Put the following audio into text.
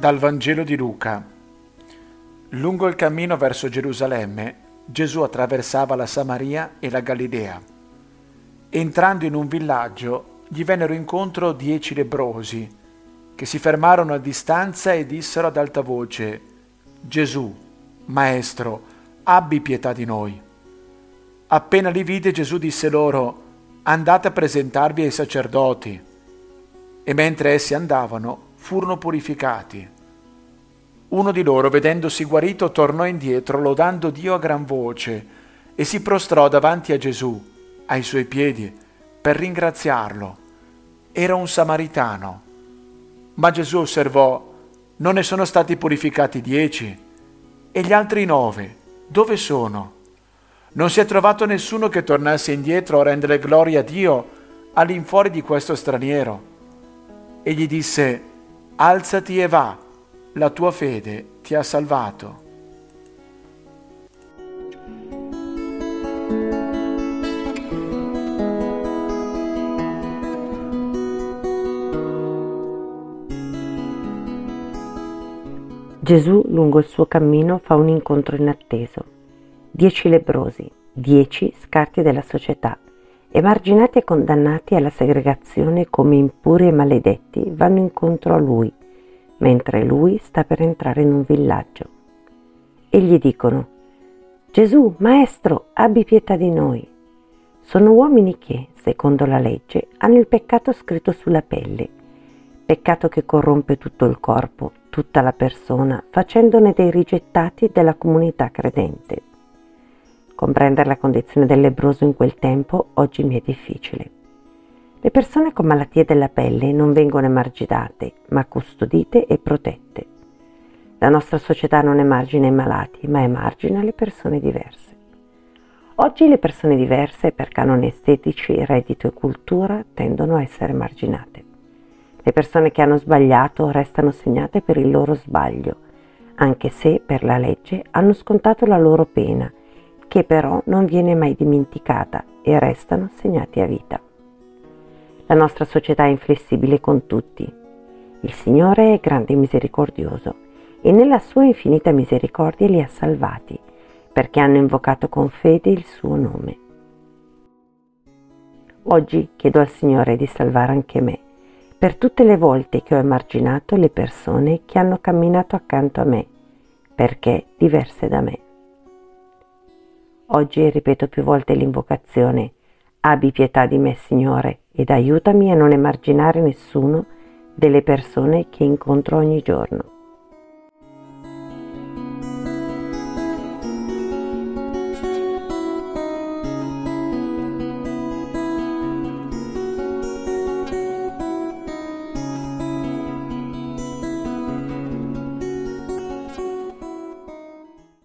Dal Vangelo di Luca. Lungo il cammino verso Gerusalemme, Gesù attraversava la Samaria e la Galilea. Entrando in un villaggio, gli vennero incontro dieci lebrosi, che si fermarono a distanza e dissero ad alta voce, Gesù, Maestro, abbi pietà di noi. Appena li vide Gesù disse loro, andate a presentarvi ai sacerdoti. E mentre essi andavano, furono purificati. Uno di loro, vedendosi guarito, tornò indietro, lodando Dio a gran voce, e si prostrò davanti a Gesù, ai suoi piedi, per ringraziarlo. Era un samaritano. Ma Gesù osservò, non ne sono stati purificati dieci? E gli altri nove, dove sono? Non si è trovato nessuno che tornasse indietro a rendere gloria a Dio all'infuori di questo straniero. E gli disse, alzati e va, la tua fede ti ha salvato. Gesù lungo il suo cammino fa un incontro inatteso. Dieci lebrosi, dieci scarti della società, emarginati e condannati alla segregazione come impuri e maledetti, vanno incontro a lui, mentre lui sta per entrare in un villaggio. E gli dicono, Gesù, Maestro, abbi pietà di noi. Sono uomini che, secondo la legge, hanno il peccato scritto sulla pelle, peccato che corrompe tutto il corpo, tutta la persona, facendone dei rigettati della comunità credente. Comprendere la condizione del lebroso in quel tempo oggi mi è difficile. Le persone con malattie della pelle non vengono emarginate, ma custodite e protette. La nostra società non emargina i malati, ma emargina le persone diverse. Oggi le persone diverse, per canoni estetici, reddito e cultura, tendono a essere marginate. Le persone che hanno sbagliato restano segnate per il loro sbaglio, anche se per la legge hanno scontato la loro pena che però non viene mai dimenticata e restano segnati a vita. La nostra società è inflessibile con tutti. Il Signore è grande e misericordioso e nella sua infinita misericordia li ha salvati perché hanno invocato con fede il suo nome. Oggi chiedo al Signore di salvare anche me per tutte le volte che ho emarginato le persone che hanno camminato accanto a me perché diverse da me. Oggi ripeto più volte l'invocazione Abbi pietà di me, Signore, ed aiutami a non emarginare nessuno delle persone che incontro ogni giorno.